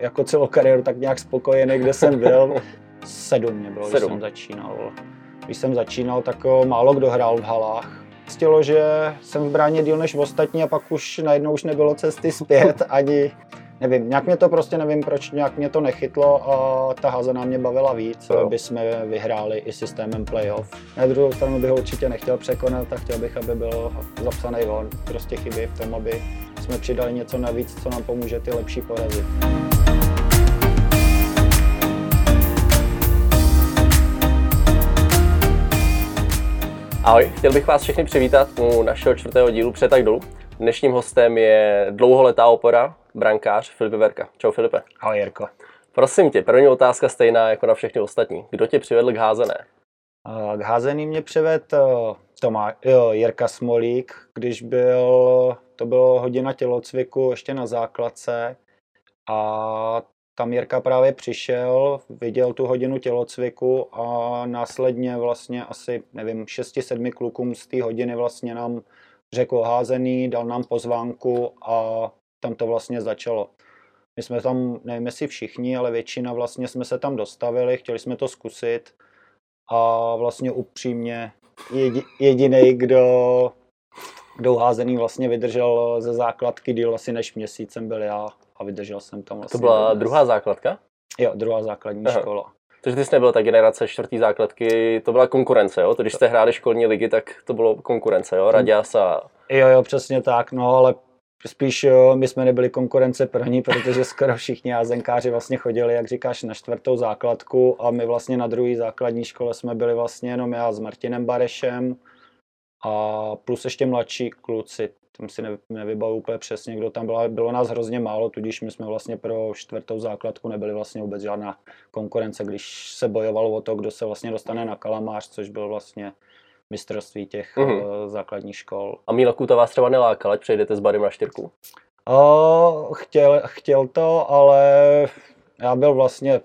jako celou kariéru tak nějak spokojený, kde jsem byl. Sedm mě bylo, Sedm. když jsem začínal. Když jsem začínal, tak málo kdo hrál v halách. Stilo, že jsem v bráně díl než v ostatní a pak už najednou už nebylo cesty zpět ani nevím, nějak mě to prostě nevím, proč nějak mě to nechytlo a ta házená mě bavila víc, aby jsme vyhráli i systémem playoff. Na druhou stranu bych ho určitě nechtěl překonat a chtěl bych, aby byl zapsaný on. Prostě chybí v tom, aby jsme přidali něco navíc, co nám pomůže ty lepší porazy. Ahoj, chtěl bych vás všechny přivítat u našeho čtvrtého dílu Přetak dolů. Dnešním hostem je dlouholetá opora, brankář Filip Verka. Čau Filipe. Ahoj Jirko. Prosím tě, první otázka stejná jako na všechny ostatní. Kdo tě přivedl k házené? K házený mě přivedl Tomá, jo, Jirka Smolík, když byl, to bylo hodina tělocviku ještě na základce a tam Jirka právě přišel, viděl tu hodinu tělocviku a následně vlastně asi, nevím, 6-7 klukům z té hodiny vlastně nám řekl házený, dal nám pozvánku a tam to vlastně začalo. My jsme tam, nevím jestli všichni, ale většina vlastně jsme se tam dostavili, chtěli jsme to zkusit a vlastně upřímně jedi, jediný, kdo, kdo házený vlastně vydržel ze základky díl asi než měsíc jsem byl já a vydržel jsem tam vlastně. To byla dnes. druhá základka? Jo, druhá základní Aha. škola. Takže ty jsi nebyl ta generace čtvrtý základky, to byla konkurence, jo? To, když jste hráli školní ligy, tak to bylo konkurence, jo? Raděs a... Jo, jo, přesně tak, no, ale spíš jo, my jsme nebyli konkurence první, protože skoro všichni jázenkáři vlastně chodili, jak říkáš, na čtvrtou základku a my vlastně na druhé základní škole jsme byli vlastně jenom já s Martinem Barešem a plus ještě mladší kluci, tam si nevybavu úplně přesně, kdo tam byl, bylo nás hrozně málo, tudíž my jsme vlastně pro čtvrtou základku nebyli vlastně vůbec žádná konkurence, když se bojovalo o to, kdo se vlastně dostane na kalamář, což byl vlastně mistrovství těch mm-hmm. základních škol. A Míla Kuta vás třeba nelákal, ať přejdete s Barem na čtyřku? O, chtěl, chtěl to, ale já byl vlastně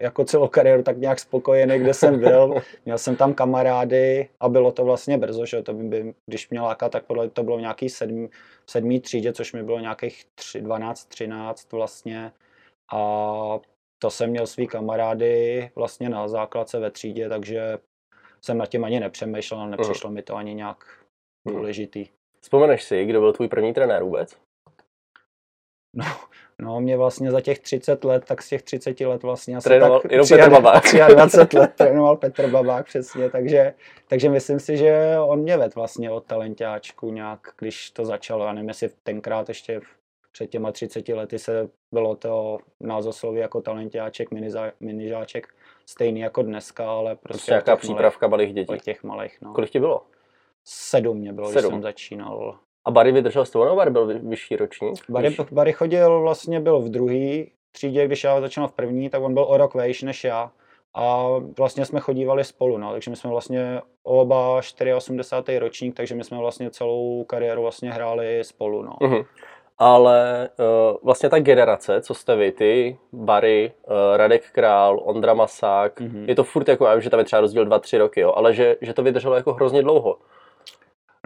jako celou kariéru tak nějak spokojený, kde jsem byl. Měl jsem tam kamarády a bylo to vlastně brzo, že to by, by když mě láká, tak podle to bylo nějaký sedmý, sedmý třídě, což mi bylo nějakých 12, 13 vlastně. A to jsem měl svý kamarády vlastně na základce ve třídě, takže jsem nad tím ani nepřemýšlel, nepřišlo uh. mi to ani nějak důležitý. Vzpomeneš si, kdo byl tvůj první trenér vůbec? No, no, mě vlastně za těch 30 let, tak z těch 30 let vlastně asi trénoval tak jenom Petr Babák. 23 let trénoval Petr Babák přesně, takže, takže myslím si, že on mě vedl vlastně od talentáčku nějak, když to začalo, já nevím, jestli tenkrát ještě před těma 30 lety se bylo to názosloví jako talentáček, minižáček, stejný jako dneska, ale prostě... prostě nějaká přípravka malých dětí. těch malých, no. Kolik ti bylo? Sedm mě bylo, Sedm. když jsem začínal. A Barry vydržel s tebou, Barry byl vyšší ročník? Barry, Barry chodil, vlastně byl v druhý třídě, když já začínal v první, tak on byl o rok vejš než já. A vlastně jsme chodívali spolu, no, takže my jsme vlastně oba 84. ročník, takže my jsme vlastně celou kariéru vlastně hráli spolu, no. Uh-huh ale uh, vlastně ta generace, co jste vy, ty, Barry, uh, Radek Král, Ondra Masák, mm-hmm. je to furt jako, já vím, že tam je třeba rozdíl 2-3 roky, jo, ale že, že to vydrželo jako hrozně dlouho.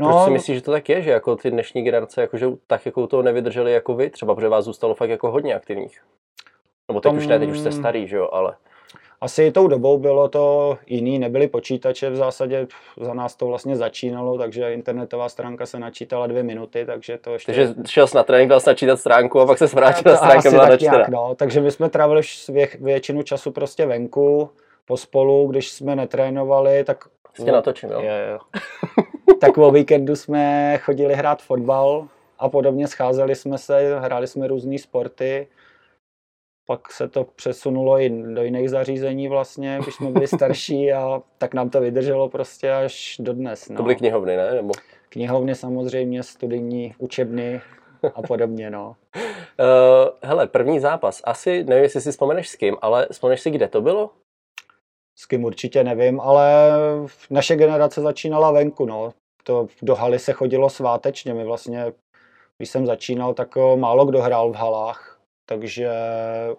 No, Proč si myslíš, že to tak je, že jako ty dnešní generace jako, že tak jako to nevydrželi jako vy, třeba protože vás zůstalo fakt jako hodně aktivních? Nebo teď tom... už ne, teď už jste starý, že jo, ale asi tou dobou bylo to jiný, nebyly počítače v zásadě, za nás to vlastně začínalo, takže internetová stránka se načítala dvě minuty, takže to ještě... Takže šel jsi na trénink, dal načítat stránku a pak se vrátil na stránku byla tak nějak, no. Takže my jsme trávili vě, většinu času prostě venku, pospolu, když jsme netrénovali, tak... Vlastně natočím, jo. Je, jo. tak o víkendu jsme chodili hrát fotbal a podobně scházeli jsme se, hráli jsme různé sporty pak se to přesunulo i do jiných zařízení vlastně, když jsme byli starší a tak nám to vydrželo prostě až do dnes. No. To byly knihovny, ne? Nebo? Knihovny samozřejmě, studijní, učebny a podobně, no. Uh, hele, první zápas. Asi, nevím, jestli si vzpomeneš s kým, ale vzpomeneš si, kde to bylo? S kým určitě nevím, ale naše generace začínala venku, no. To do haly se chodilo svátečně. My vlastně, když jsem začínal, tak málo kdo hrál v halách takže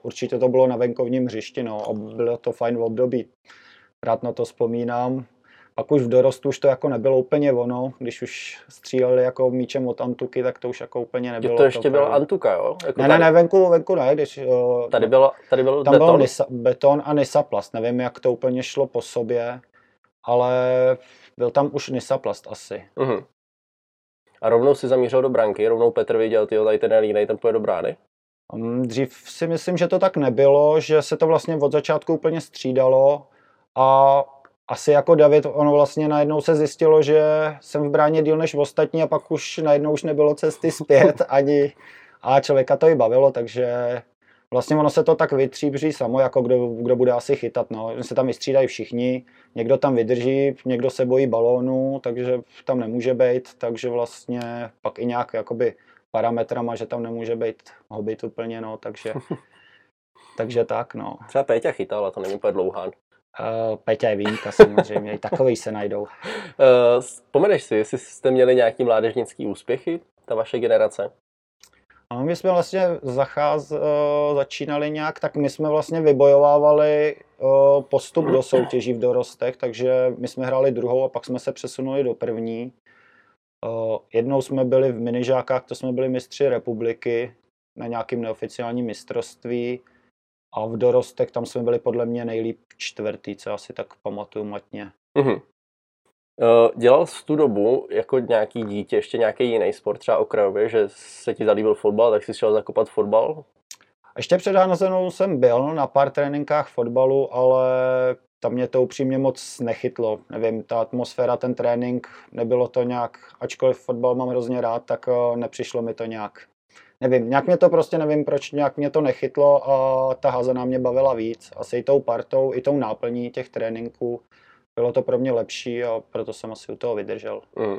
určitě to bylo na venkovním hřišti, no, bylo to fajn v období. Rád na to vzpomínám. Pak už v dorostu už to jako nebylo úplně ono, když už stříleli jako míčem od Antuky, tak to už jako úplně nebylo. Jo, to ještě byla Antuka, jo? Jako ne, tady... ne, ne, venku, venku ne, když... Tady bylo, tady byl tam beton. byl nisa, beton a Nisaplast, nevím, jak to úplně šlo po sobě, ale byl tam už Nisaplast asi. Uh-huh. A rovnou si zamířil do branky, rovnou Petr viděl, ty tady ten línej, ten půjde do brány? Um, dřív si myslím, že to tak nebylo, že se to vlastně od začátku úplně střídalo a asi jako David, ono vlastně najednou se zjistilo, že jsem v bráně díl než ostatní a pak už najednou už nebylo cesty zpět ani a člověka to i bavilo, takže vlastně ono se to tak vytříbří samo, jako kdo, kdo bude asi chytat, no. Se tam vystřídají všichni, někdo tam vydrží, někdo se bojí balónu, takže tam nemůže být, takže vlastně pak i nějak jakoby parametrama, že tam nemůže být hobit úplně, no, takže, takže tak, no. Třeba Péťa chytal, ale to není úplně dlouhán. Uh, Peťa je výjimka samozřejmě, i takový se najdou. Uh, vzpomeneš si, jestli jste měli nějaký mládežnický úspěchy, ta vaše generace? A my jsme vlastně zacház, uh, začínali nějak, tak my jsme vlastně vybojovávali uh, postup do soutěží v dorostech, takže my jsme hráli druhou a pak jsme se přesunuli do první. Uh, jednou jsme byli v minižákách, to jsme byli mistři republiky na nějakým neoficiálním mistrovství a v dorostech tam jsme byli podle mě nejlíp čtvrtý, co asi tak pamatuju matně. Uh-huh. Dělal jsi tu dobu jako nějaký dítě ještě nějaký jiný sport, třeba okrajově, že se ti zalíbil fotbal, tak jsi šel zakopat fotbal? Ještě před Hanazenou jsem byl na pár tréninkách fotbalu, ale tam mě to upřímně moc nechytlo. Nevím, ta atmosféra, ten trénink, nebylo to nějak, ačkoliv fotbal mám hrozně rád, tak eh, nepřišlo mi to nějak nevím, nějak mě to prostě nevím, proč nějak mě to nechytlo a ta házená mě bavila víc. Asi i tou partou, i tou náplní těch tréninků. Bylo to pro mě lepší a proto jsem asi u toho vydržel. Mm.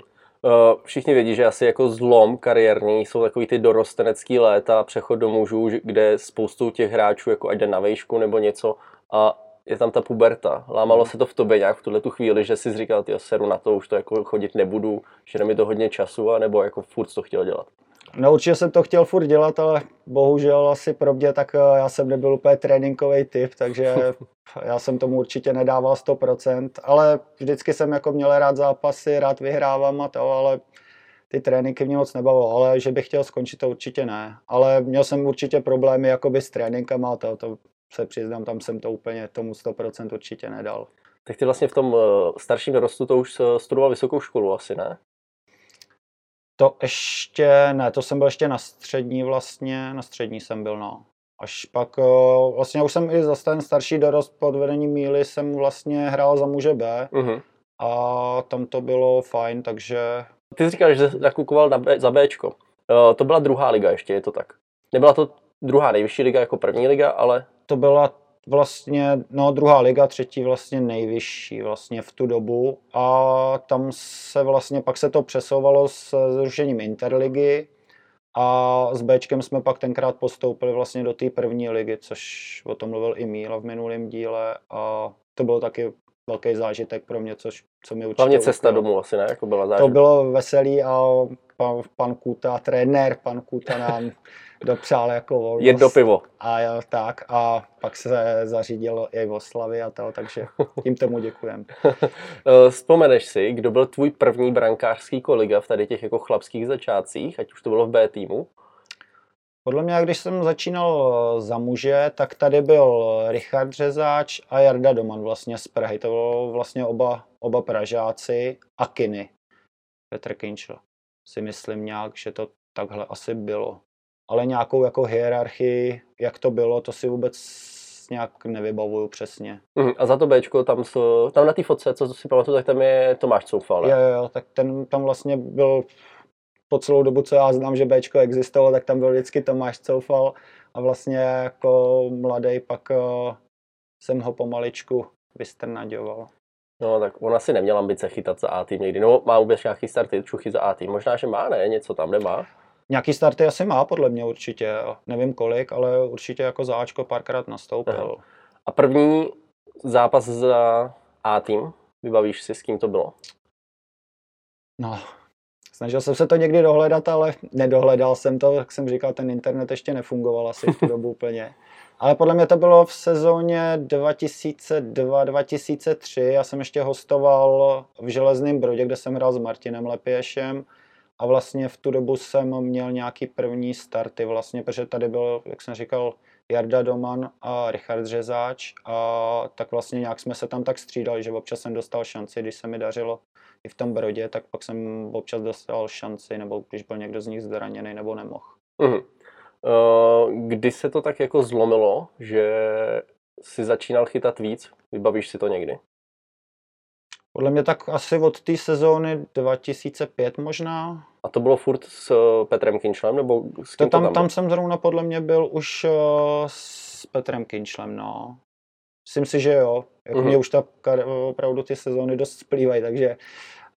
Všichni vědí, že asi jako zlom kariérní jsou takový ty dorostenecký léta, přechod do mužů, kde spoustu těch hráčů jako ať jde na vejšku nebo něco a je tam ta puberta. Lámalo mm. se to v tobě nějak v tuhle tu chvíli, že jsi říkal, ty seru na to, už to jako chodit nebudu, že mi to hodně času, a nebo jako furt to chtěl dělat? No určitě jsem to chtěl furt dělat, ale bohužel asi pro mě tak eh, já jsem nebyl úplně tréninkový typ, takže já jsem tomu určitě nedával 100%, ale vždycky jsem jako měl rád zápasy, rád vyhrávám a to, ale ty tréninky mě moc nebavilo, ale že bych chtěl skončit, to určitě ne. Ale měl jsem určitě problémy jakoby s tréninkama a to, to se přiznám, tam jsem to úplně tomu 100% určitě nedal. Tak ty vlastně v tom eh, starším dorostu to už eh, studoval vysokou školu asi, ne? To ještě, ne, to jsem byl ještě na střední vlastně, na střední jsem byl, no. Až pak, vlastně už jsem i za ten starší dorost pod vedením Míly jsem vlastně hrál za muže B uh-huh. a tam to bylo fajn, takže... Ty jsi říkal, že jsi nakukoval na B, za Bčko. To byla druhá liga ještě, je to tak? Nebyla to druhá nejvyšší liga jako první liga, ale... To byla vlastně, no druhá liga, třetí vlastně nejvyšší vlastně v tu dobu a tam se vlastně, pak se to přesouvalo s zrušením Interligy a s Bčkem jsme pak tenkrát postoupili vlastně do té první ligy, což o tom mluvil i Míla v minulém díle a to bylo taky velký zážitek pro mě, což, co mi určitě... Hlavně cesta domů asi, ne? Jako byla zážitek. To bylo veselý a pan, pan Kuta, trenér pan Kuta nám dopřál jako volnost. Jedno pivo. A jo, tak. A pak se zařídilo i v oslavy a to, takže tím tomu děkujem. Eh, vzpomeneš si, kdo byl tvůj první brankářský kolega v tady těch jako chlapských začátcích, ať už to bylo v B týmu? Podle mě, když jsem začínal za muže, tak tady byl Richard Řezáč a Jarda Doman vlastně z Prahy. To bylo vlastně oba, oba Pražáci a Kiny. Petr Kinčl. Si myslím nějak, že to takhle asi bylo ale nějakou jako hierarchii, jak to bylo, to si vůbec nějak nevybavuju přesně. Mm, a za to Bčko, tam, jsou, tam na té fotce, co si pamatuju, tak tam je Tomáš Coufal, ne? Jo, jo, tak ten tam vlastně byl po celou dobu, co já znám, že Bčko existovalo, tak tam byl vždycky Tomáš Coufal a vlastně jako mladý pak uh, jsem ho pomaličku vystrnaďoval. No tak ona si neměla ambice chytat za A tým někdy, no má vůbec nějaký starty, čuchy za A tým, možná, že má, ne, něco tam nemá? Nějaký starty asi má, podle mě určitě. Nevím kolik, ale určitě jako za Ačko párkrát nastoupil. Aha. A první zápas za A tým, vybavíš si, s kým to bylo? No, snažil jsem se to někdy dohledat, ale nedohledal jsem to, jak jsem říkal, ten internet ještě nefungoval asi v tu dobu úplně. Ale podle mě to bylo v sezóně 2002-2003. Já jsem ještě hostoval v Železném Brodě, kde jsem hrál s Martinem Lepěšem. A vlastně v tu dobu jsem měl nějaký první starty vlastně, protože tady byl, jak jsem říkal, Jarda Doman a Richard Řezáč a tak vlastně nějak jsme se tam tak střídali, že občas jsem dostal šanci, když se mi dařilo i v tom Brodě, tak pak jsem občas dostal šanci, nebo když byl někdo z nich zraněný nebo nemohl. Uh-huh. Uh, kdy se to tak jako zlomilo, že si začínal chytat víc? Vybavíš si to někdy? Podle mě tak asi od té sezóny 2005 možná. A to bylo furt s eh, Petrem Kinčlem, nebo s kým to tam, to tam, tam jsem zrovna podle mě byl už uh, s Petrem Kinčlem, no. Myslím si, že jo. Jako uh-huh. mě už ta opravdu ty sezóny dost splývají, takže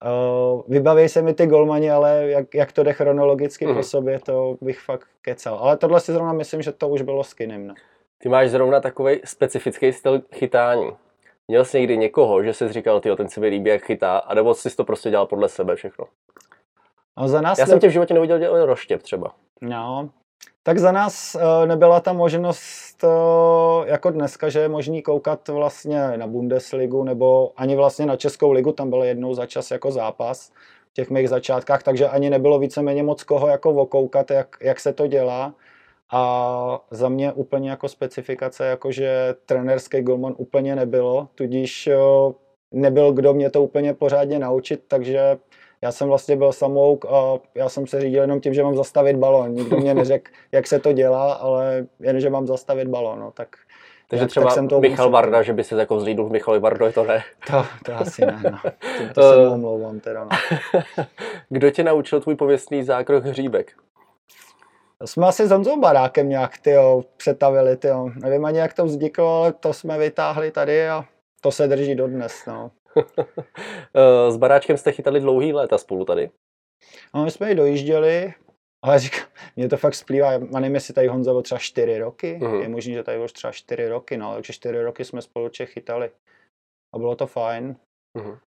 uh, vybaví se mi ty golmani, ale jak, jak to jde chronologicky uh-huh. po sobě, to bych fakt kecal. Ale tohle si zrovna myslím, že to už bylo s Kinem, no. Ty máš zrovna takový specifický styl chytání. Měl jsi někdy někoho, že jsi říkal, ty ten se mi líbí, jak chytá, anebo jsi to prostě dělal podle sebe všechno? No za nás Já jsem tě v životě neviděl dělat roštěp třeba. No, tak za nás uh, nebyla ta možnost uh, jako dneska, že je možný koukat vlastně na Bundesligu nebo ani vlastně na Českou ligu, tam byl jednou za čas jako zápas v těch mých začátkách, takže ani nebylo víceméně moc koho jako okoukat, jak, jak se to dělá. A za mě úplně jako specifikace, jakože trenerský golman úplně nebylo, tudíž nebyl kdo mě to úplně pořádně naučit, takže já jsem vlastně byl samouk a já jsem se řídil jenom tím, že mám zastavit balon. Nikdo mě neřekl, jak se to dělá, ale jen, že mám zastavit balon. No, tak takže jak, třeba tak jsem to Michal musel... Varda, že by se jako zlídl v Michali Vardo, to ne? To, to asi ne, no. To, to se omlouvám teda, no. Kdo tě naučil tvůj pověstný zákrok hříbek? Jsme asi s Honzou Barákem nějak tyjo, přetavili. Tyjo. Nevím ani, jak to vzniklo, ale to jsme vytáhli tady a to se drží dodnes. No. s Baráčkem jste chytali dlouhý léta spolu tady? No, my jsme ji dojížděli, ale říkám, mě to fakt splývá, já nevím, jestli tady Honza byl třeba 4 roky, uh-huh. je možné, že tady byl třeba 4 roky, no, takže 4 roky jsme spolu chytali a bylo to fajn. Uh-huh.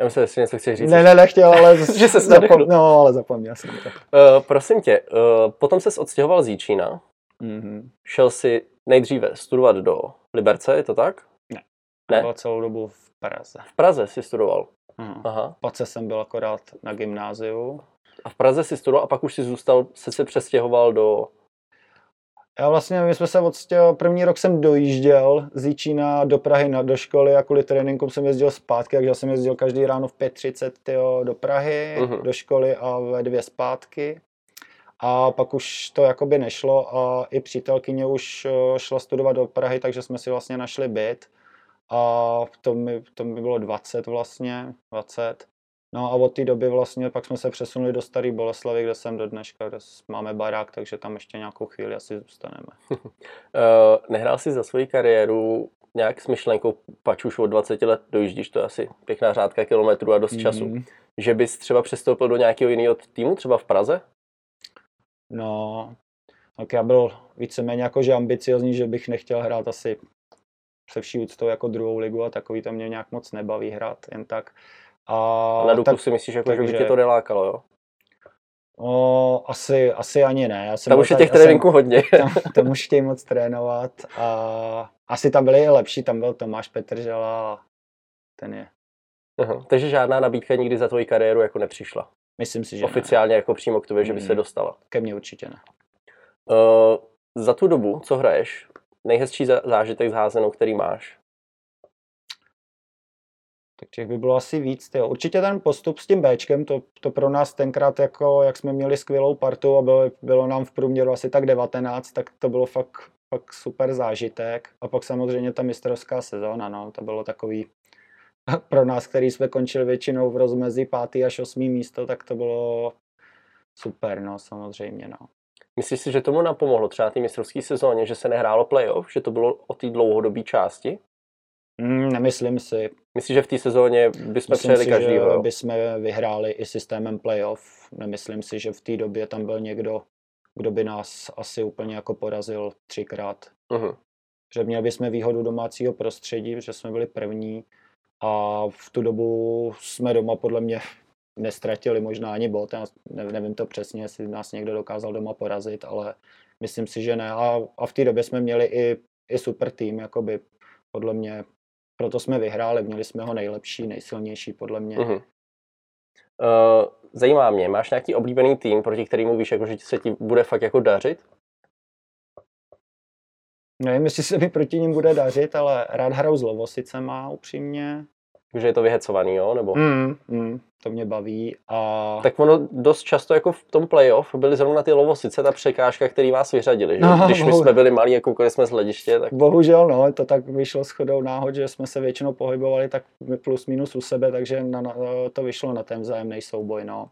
Já myslím, že něco chceš říct. Ne, ne, nechtěl, ale že se zapom... No, ale zapomněl jsem to. Uh, prosím tě, uh, potom se odstěhoval z Jíčína. Mm-hmm. Šel si nejdříve studovat do Liberce, je to tak? Ne. ne? Byl celou dobu v Praze. V Praze si studoval? Uh-huh. Aha. Pak jsem byl akorát na gymnáziu. A v Praze si studoval a pak už si zůstal, se se přestěhoval do já vlastně, my jsme se odstěl, první rok jsem dojížděl z Jíčína do Prahy na, do školy a kvůli tréninkům jsem jezdil zpátky, takže jsem jezdil každý ráno v 5.30 do Prahy, uh-huh. do školy a ve dvě zpátky. A pak už to jakoby nešlo a i přítelkyně už eh, šla studovat do Prahy, takže jsme si vlastně našli byt. A to mi, to mi bylo 20 vlastně, 20. No a od té doby vlastně pak jsme se přesunuli do Staré Boleslavy, kde jsem do dneška, kde máme barák, takže tam ještě nějakou chvíli asi zůstaneme. uh, nehrál jsi za svoji kariéru nějak s myšlenkou, pač už od 20 let dojíždíš, to je asi pěkná řádka kilometrů a dost času, mm. že bys třeba přestoupil do nějakého jiného týmu, třeba v Praze? No, tak já byl víceméně jakože ambiciozní, že bych nechtěl hrát asi se vší úctou jako druhou ligu a takový to mě nějak moc nebaví hrát jen tak. A na Duklu si myslíš, jako, že by tě to nelákalo, jo? O, asi, asi ani ne. Já jsem tam už je těch tréninků hodně. Tam, tam už chtějí moc trénovat. A asi tam byli i lepší, tam byl Tomáš Petržela a ten je. Aha, takže žádná nabídka nikdy za tvoji kariéru jako nepřišla? Myslím si, že Oficiálně ne. jako přímo k tobě, že by se hmm. dostala? Ke mně určitě ne. Uh, za tu dobu, co hraješ, nejhezčí zážitek s házenou, který máš? Tak těch by bylo asi víc. Tyjo. Určitě ten postup s tím Bčkem, to, to pro nás tenkrát, jako, jak jsme měli skvělou partu a bylo, bylo nám v průměru asi tak 19, tak to bylo fakt, fakt super zážitek. A pak samozřejmě ta mistrovská sezóna, no, to bylo takový pro nás, který jsme končili většinou v rozmezí 5. až 8. místo, tak to bylo super, no, samozřejmě, no. Myslíš si, že tomu napomohlo třeba té mistrovské sezóně, že se nehrálo playoff, že to bylo o té dlouhodobé části? Mm, nemyslím si. Myslíš, že v té sezóně bychom přejeli každýho? Že bychom vyhráli i systémem playoff. Nemyslím si, že v té době tam byl někdo, kdo by nás asi úplně jako porazil třikrát. Uh-huh. Že měli bychom výhodu domácího prostředí, protože jsme byli první a v tu dobu jsme doma podle mě nestratili možná ani bod. Já nevím to přesně, jestli nás někdo dokázal doma porazit, ale myslím si, že ne. A, a v té době jsme měli i, i super tým, jakoby podle mě, proto jsme vyhráli, měli jsme ho nejlepší, nejsilnější podle mě. Uh-huh. Uh, zajímá mě, máš nějaký oblíbený tým, proti kterému víš, jako, že se ti bude fakt jako dařit? Nevím, jestli se mi proti ním bude dařit, ale rád hraju z Lovosicema upřímně. Takže je to vyhecovaný, jo? Nebo? Mm, mm, to mě baví. A... Tak ono dost často jako v tom playoff byly zrovna ty Lovosice, ta překážka, který vás vyřadili. Že? No, Když my jsme byli malí a koukali jsme z hlediště. Tak... Bohužel, no, to tak vyšlo shodou náhod, že jsme se většinou pohybovali tak plus minus u sebe, takže na, na, to vyšlo na ten vzájemný souboj. No.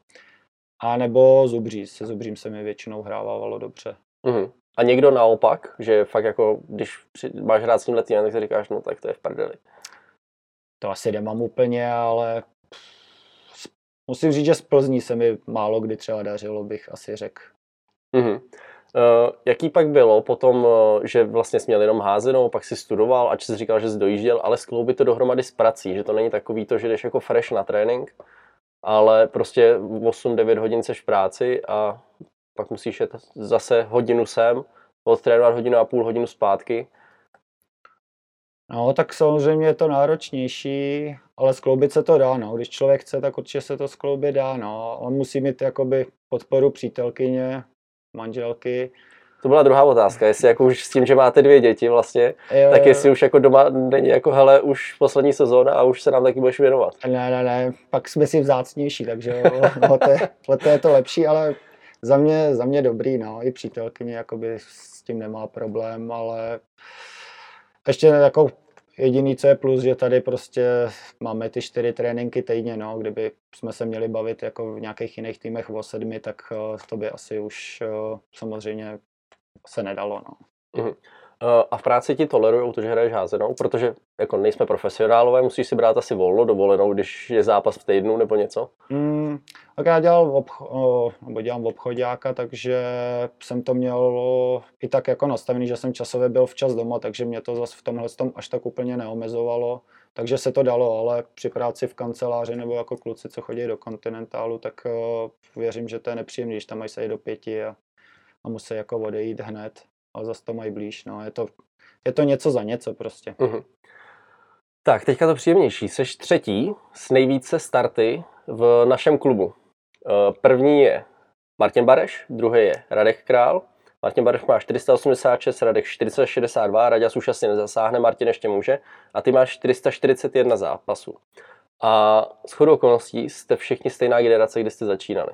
A nebo Zubří, se Zubřím se mi většinou hrávalo dobře. Mm-hmm. A někdo naopak, že fakt jako, když máš hrát s tím týmem, tak si říkáš, no tak to je v prdeli. To asi nemám úplně, ale musím říct, že z Plzní se mi málo kdy třeba dařilo, bych asi řekl. Mm-hmm. Uh, jaký pak bylo potom, uh, že vlastně jsi měl jenom házenou, pak si studoval, ač jsi říkal, že jsi dojížděl, ale skloubit to dohromady s prací, že to není takový to, že jdeš jako fresh na trénink, ale prostě 8-9 hodin seš v práci a pak musíš jet zase hodinu sem, odtrénovat hodinu a půl hodinu zpátky. No, tak samozřejmě je to náročnější, ale skloubit se to dá, no. Když člověk chce, tak určitě se to skloubit dá, no. On musí mít jakoby podporu přítelkyně, manželky. To byla druhá otázka, jestli jako už s tím, že máte dvě děti vlastně, je, tak jestli už jako doma není jako hele, už poslední sezóna a už se nám taky budeš věnovat. Ne, ne, ne, pak jsme si vzácnější, takže no, to, je, to je to lepší, ale za mě, za mě dobrý, no, i přítelkyně jakoby s tím nemá problém, ale ještě jako jediný, co je plus, že tady prostě máme ty čtyři tréninky týdně, no, kdyby jsme se měli bavit jako v nějakých jiných týmech o sedmi, tak eh, to by asi už eh, samozřejmě se nedalo, no. Mm-hmm. Eh, a v práci ti tolerují to, že hraješ házenou, protože jako nejsme profesionálové, musíš si brát asi volno, dovolenou, když je zápas v týdnu nebo něco? Mm, tak já dělal v obcho- nebo dělám v obchodáka, takže jsem to měl i tak jako nastavený, že jsem časově byl včas doma, takže mě to zase v tomhle tom až tak úplně neomezovalo. Takže se to dalo, ale při práci v kanceláři nebo jako kluci, co chodí do kontinentálu, tak uh, věřím, že to je nepříjemné, když tam mají se do pěti a, a musí jako odejít hned a zase to mají blíž. No. Je, to, je to něco za něco prostě. Uh-huh. Tak, teďka to příjemnější. Seš třetí s nejvíce starty v našem klubu. Eh, první je Martin Bareš, druhý je Radek Král. Martin Bareš má 486, Radek 462, Raďas už asi nezasáhne, Martin ještě může. A ty máš 441 zápasů. A s chodou okolností jste všichni stejná generace, kdy jste začínali.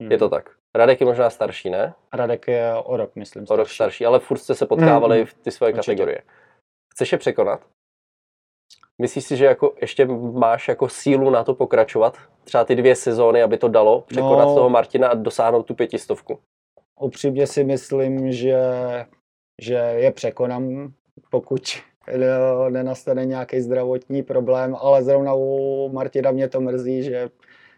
Hmm. Je to tak. Radek je možná starší, ne? Radek je o rok, myslím. Starší. O rok starší, ale furt jste se potkávali mm, v ty svoje určitě. kategorie. Chceš je překonat? Myslíš si, že jako ještě máš jako sílu na to pokračovat? Třeba ty dvě sezóny, aby to dalo překonat no, toho Martina a dosáhnout tu pětistovku? Upřímně si myslím, že, že je překonám, pokud nenastane nějaký zdravotní problém, ale zrovna u Martina mě to mrzí, že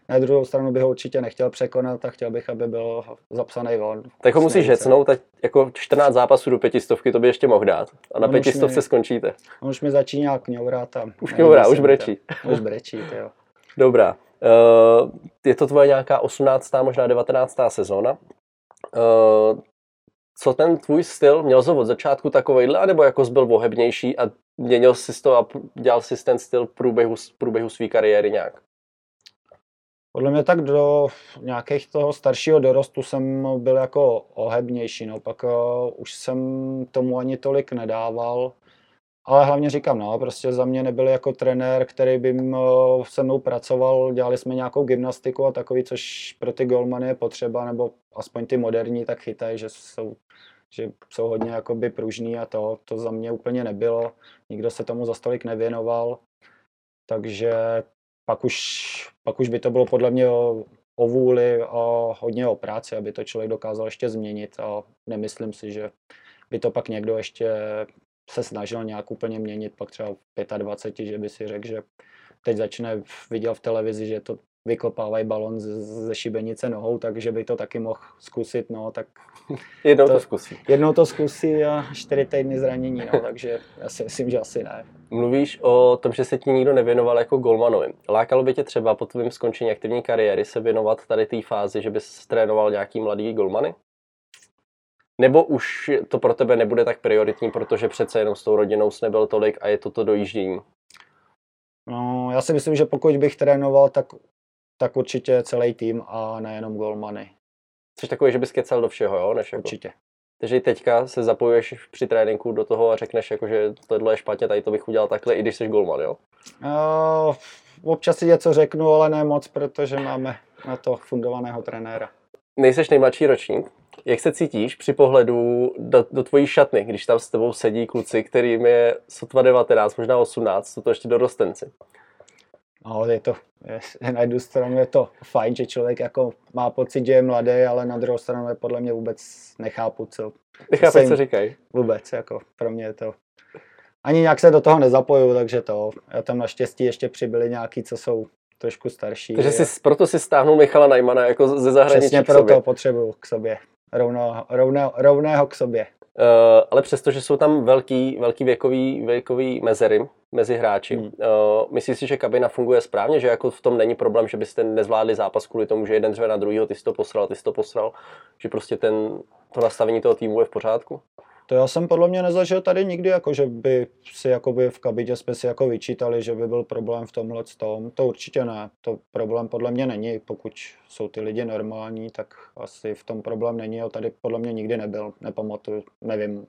na druhou stranu bych ho určitě nechtěl překonat a chtěl bych, aby byl zapsaný on. Tak ho musíš hecnout, tak jako 14 zápasů do pětistovky to by ještě mohl dát. A na on pětistovce skončíte. On už mi začíná kňourát a... Už kňourá, už brečí. To. Už brečí, jo. Dobrá. Uh, je to tvoje nějaká 18. možná 19. sezóna. Uh, co ten tvůj styl, měl jsi od začátku takovejhle, anebo jako jsi byl vohebnější a měnil jsi to a dělal jsi ten styl v průběhu, průběhu své kariéry nějak? Podle mě tak do nějakých toho staršího dorostu jsem byl jako ohebnější, no pak uh, už jsem tomu ani tolik nedával. Ale hlavně říkám, no, prostě za mě nebyl jako trenér, který by uh, se mnou pracoval, dělali jsme nějakou gymnastiku a takový, což pro ty golmany je potřeba, nebo aspoň ty moderní tak chytají, že jsou, že jsou hodně jakoby pružný a to, to za mě úplně nebylo. Nikdo se tomu za stolik nevěnoval. Takže pak už, pak už by to bylo podle mě o, o vůli a hodně o práci, aby to člověk dokázal ještě změnit a nemyslím si, že by to pak někdo ještě se snažil nějak úplně měnit, pak třeba v 25, že by si řekl, že teď začne, viděl v televizi, že to vykopávají balon ze šibenice nohou, takže by to taky mohl zkusit, no, tak... Jednou to, to zkusí. Jednou to zkusí a čtyři týdny zranění, no, takže já si myslím, že asi ne. Mluvíš o tom, že se ti nikdo nevěnoval jako golmanovi. Lákalo by tě třeba po tvém skončení aktivní kariéry se věnovat tady té fázi, že bys trénoval nějaký mladý golmany? Nebo už to pro tebe nebude tak prioritní, protože přece jenom s tou rodinou jsi nebyl tolik a je to to dojíždění? No, já si myslím, že pokud bych trénoval, tak, tak určitě celý tým a nejenom golmany. Jsi takový, že bys kecel do všeho, jo? Než jako... Určitě. Takže teďka se zapojuješ při tréninku do toho a řekneš, jako, že tohle je špatně, tady to bych udělal takhle, i když jsi golman, jo? Uh, občas si něco řeknu, ale ne moc, protože máme na to fundovaného trenéra. Nejseš nejmladší ročník. Jak se cítíš při pohledu do, do tvojí šatny, když tam s tebou sedí kluci, kterým je sotva 19, možná 18, jsou to ještě dorostenci? No, je to, je, na jednu stranu je to fajn, že člověk jako má pocit, že je mladý, ale na druhou stranu je podle mě vůbec nechápu, co... Nechápu, co říkají. Vůbec, jako pro mě je to... Ani nějak se do toho nezapoju, takže to, já tam naštěstí ještě přibyli nějaký, co jsou trošku starší. Takže jsi, proto si stáhnul Michala Najmana jako ze zahraničí Přesně proto potřebuju k sobě. Rovno, rovno, rovného k sobě. Uh, ale přesto, že jsou tam velký, velký věkový, věkový mezery mezi hráči, hmm. uh, myslíš si, že kabina funguje správně, že jako v tom není problém, že byste nezvládli zápas kvůli tomu, že jeden řve na druhýho, ty jsi to posral, ty jsi to posral, že prostě ten, to nastavení toho týmu je v pořádku? To já jsem podle mě nezažil tady nikdy, jako že by si jakoby v kabitě jsme si jako vyčítali, že by byl problém v tomhle tom. To určitě ne. To problém podle mě není. Pokud jsou ty lidi normální, tak asi v tom problém není. A tady podle mě nikdy nebyl. Nepamatuju, nevím,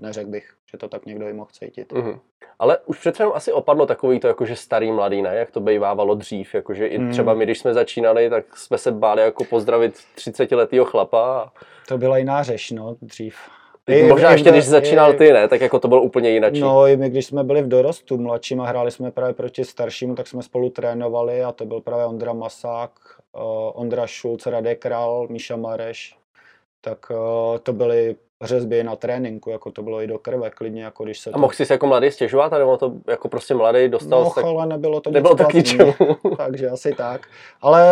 neřekl bych, že to tak někdo i mohl cítit. Mm-hmm. Ale už přece jenom asi opadlo takový to, jakože starý mladý, ne? Jak to bývávalo dřív, jakože i třeba my, když jsme začínali, tak jsme se báli jako pozdravit 30 letého chlapa. To byla jiná řeš, no, dřív. I, Možná ještě, když začínal ty, ne? Tak jako to bylo úplně jinak. No, i my, když jsme byli v dorostu mladším a hráli jsme právě proti starším, tak jsme spolu trénovali a to byl právě Ondra Masák, uh, Ondra Šulc, Radek Král, Míša Mareš. Tak uh, to byly řezby na tréninku, jako to bylo i do krve, klidně, jako když se A mohl jsi se jako mladý stěžovat, nebo to jako prostě mladý dostal? No, tak... ale nebylo to nebylo to k ničemu. Takže asi tak. Ale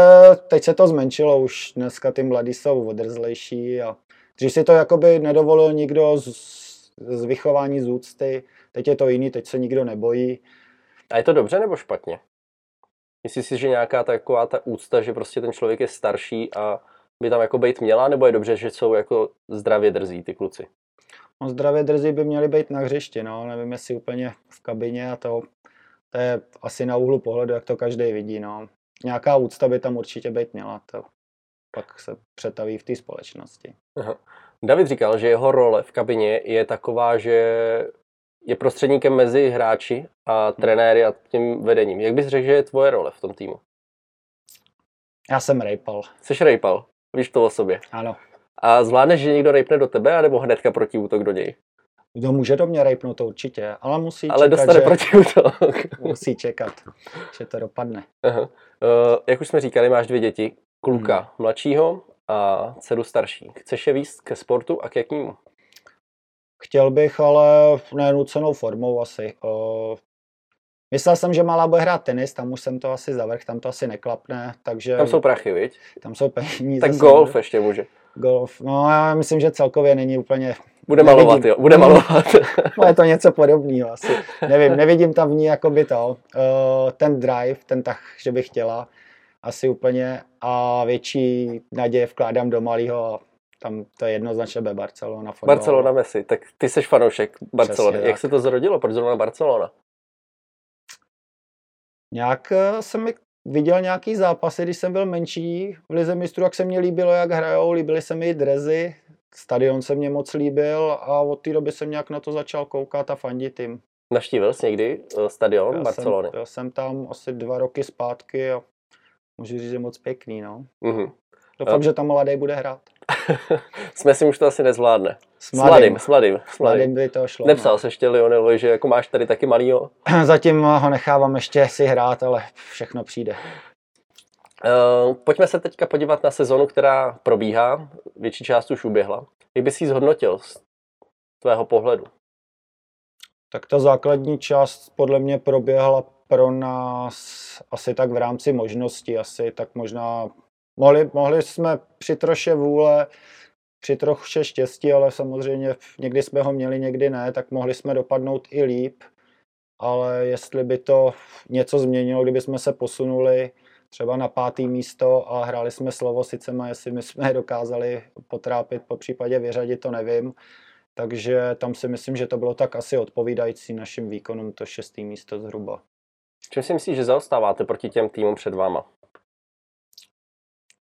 teď se to zmenšilo, už dneska ty mladí jsou odrzlejší a Dřív si to jakoby nedovolil nikdo z, z vychování z úcty, teď je to jiný, teď se nikdo nebojí. A je to dobře nebo špatně? Myslíš si, že nějaká taková ta úcta, že prostě ten člověk je starší a by tam jako být měla, nebo je dobře, že jsou jako zdravě drzí ty kluci? No zdravě drzí by měli být na hřišti, no, nevím jestli úplně v kabině a to, to je asi na úhlu pohledu, jak to každý vidí, no. Nějaká úcta by tam určitě být měla, to pak se přetaví v té společnosti. Aha. David říkal, že jeho role v kabině je taková, že je prostředníkem mezi hráči a trenéry a tím vedením. Jak bys řekl, že je tvoje role v tom týmu? Já jsem rejpal. Jsi rejpal? Víš to o sobě? Ano. A zvládneš, že někdo rejpne do tebe, anebo hnedka proti útok do něj? Kdo může do mě rejpnout, to určitě, ale musí ale čekat, dostane že... proti útok. musí čekat, že to dopadne. Aha. Uh, jak už jsme říkali, máš dvě děti kluka hmm. mladšího a dceru starší. Chceš je víc ke sportu a k jakýmu? Chtěl bych, ale nenucenou formou asi. Uh, myslel jsem, že malá bude hrát tenis, tam už jsem to asi zavrch, tam to asi neklapne, takže... Tam jsou prachy, viď? Tam jsou peníze. Tak golf ještě může. Golf, no já myslím, že celkově není úplně... Bude nevidím. malovat, jo, bude malovat. no je to něco podobného asi. Nevím, nevidím tam v ní jakoby to, uh, ten drive, ten tak, že bych chtěla asi úplně a větší naděje vkládám do malého a tam to je jednoznačně be Barcelona. Fotbal. Barcelona Messi, tak ty jsi fanoušek Barcelony. Přesně Jak tak. se to zrodilo? Proč zrovna Barcelona? Nějak eh, jsem viděl nějaký zápasy, když jsem byl menší v Lize mistrů, jak se mně líbilo, jak hrajou, líbily se mi drezy, stadion se mně moc líbil a od té doby jsem nějak na to začal koukat a fandit jim. Navštívil jsi někdy eh, stadion já Barcelony? Jsem, já jsem tam asi dva roky zpátky a můžu říct, že moc pěkný, no. Mm-hmm. Doufám, a... že tam mladý bude hrát. s Messi už to asi nezvládne. S mladým. S mladým. S mladým by to šlo. Nepsal no. se ještě Lionelovi, že jako máš tady taky malýho? Zatím ho nechávám ještě si hrát, ale všechno přijde. Uh, pojďme se teďka podívat na sezonu, která probíhá. Větší část už uběhla. Jak bys ji zhodnotil z tvého pohledu? Tak ta základní část podle mě proběhla pro nás asi tak v rámci možností, asi tak možná mohli, mohli jsme při troše vůle, při troše štěstí, ale samozřejmě někdy jsme ho měli, někdy ne, tak mohli jsme dopadnout i líp, ale jestli by to něco změnilo, kdyby jsme se posunuli, třeba na pátý místo a hráli jsme slovo a jestli my jsme dokázali potrápit, po případě vyřadit, to nevím. Takže tam si myslím, že to bylo tak asi odpovídající našim výkonům, to šestý místo zhruba. Čím si myslíš, že zaostáváte proti těm týmům před váma?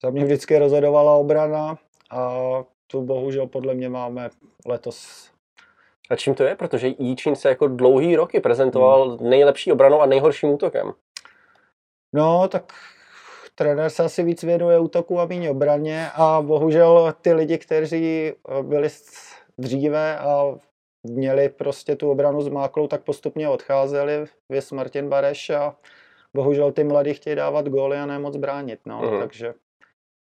Za mě vždycky rozhodovala obrana a tu bohužel podle mě máme letos. A čím to je? Protože Jíčín se jako dlouhý roky prezentoval hmm. nejlepší obranou a nejhorším útokem. No, tak trenér se asi víc věnuje útoku a méně obraně a bohužel ty lidi, kteří byli dříve a měli prostě tu obranu zmáklou, tak postupně odcházeli, vys Martin Bareš a bohužel ty mladí chtějí dávat góly a nemoc bránit, no, mm. takže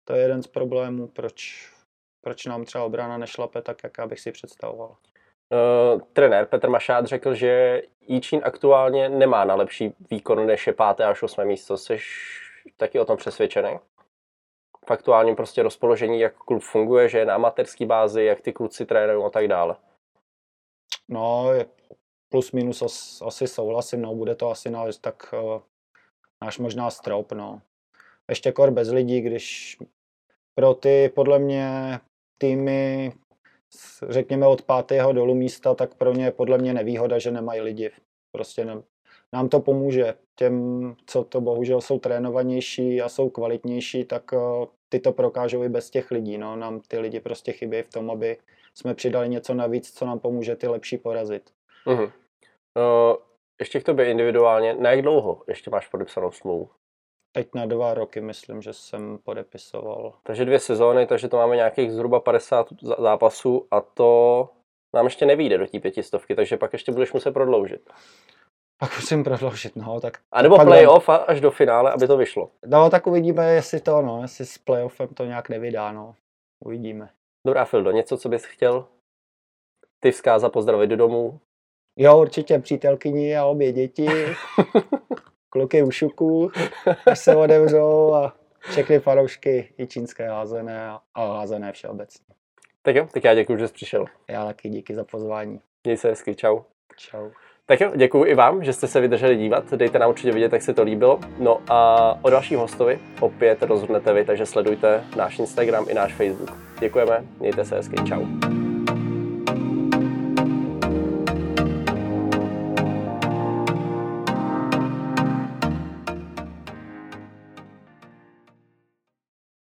to je jeden z problémů, proč, proč nám třeba obrana nešlape tak, jak já bych si představoval. Uh, trenér Petr Mašát řekl, že Jíčín aktuálně nemá na lepší výkon než je páté až osmé místo. Jsi taky o tom přesvědčený? V aktuálním prostě rozpoložení, jak klub funguje, že je na amatérské bázi, jak ty kluci trénují a tak dále. No, plus minus as, asi souhlasím, no, bude to asi náš tak uh, náš možná strop, no. Ještě kor bez lidí, když pro ty podle mě týmy řekněme od pátého dolů místa, tak pro ně je podle mě nevýhoda, že nemají lidi. Prostě ne, nám to pomůže. Těm, co to bohužel jsou trénovanější a jsou kvalitnější, tak uh, ty to prokážou i bez těch lidí. No. Nám ty lidi prostě chybí v tom, aby jsme přidali něco navíc, co nám pomůže ty lepší porazit. Uh-huh. Uh, ještě k tobě individuálně, na jak dlouho ještě máš podepsanou smlouvu? Teď na dva roky myslím, že jsem podepisoval. Takže dvě sezóny, takže to máme nějakých zhruba 50 zápasů a to nám ještě nevíde do té pětistovky, takže pak ještě budeš muset prodloužit. Pak musím prodloužit, no, tak... A nebo playoff až do finále, aby to vyšlo. No, tak uvidíme, jestli to, no, jestli s playoffem to nějak nevydá, no. Uvidíme. Dobrá, Fildo, něco, co bys chtěl ty vzkázat, pozdravit do domů? Jo, určitě přítelkyni a obě děti, kluky u šuku, až se odevřou a všechny fanoušky i čínské házené a, a házené všeobecně. Tak jo, tak já děkuji, že jsi přišel. Já taky díky za pozvání. Měj se hezky, čau. Čau. Tak jo, děkuji i vám, že jste se vydrželi dívat. Dejte nám určitě vidět, jak se to líbilo. No a o další hostovi opět rozhodnete vy, takže sledujte náš Instagram i náš Facebook. Děkujeme, mějte se hezky, čau.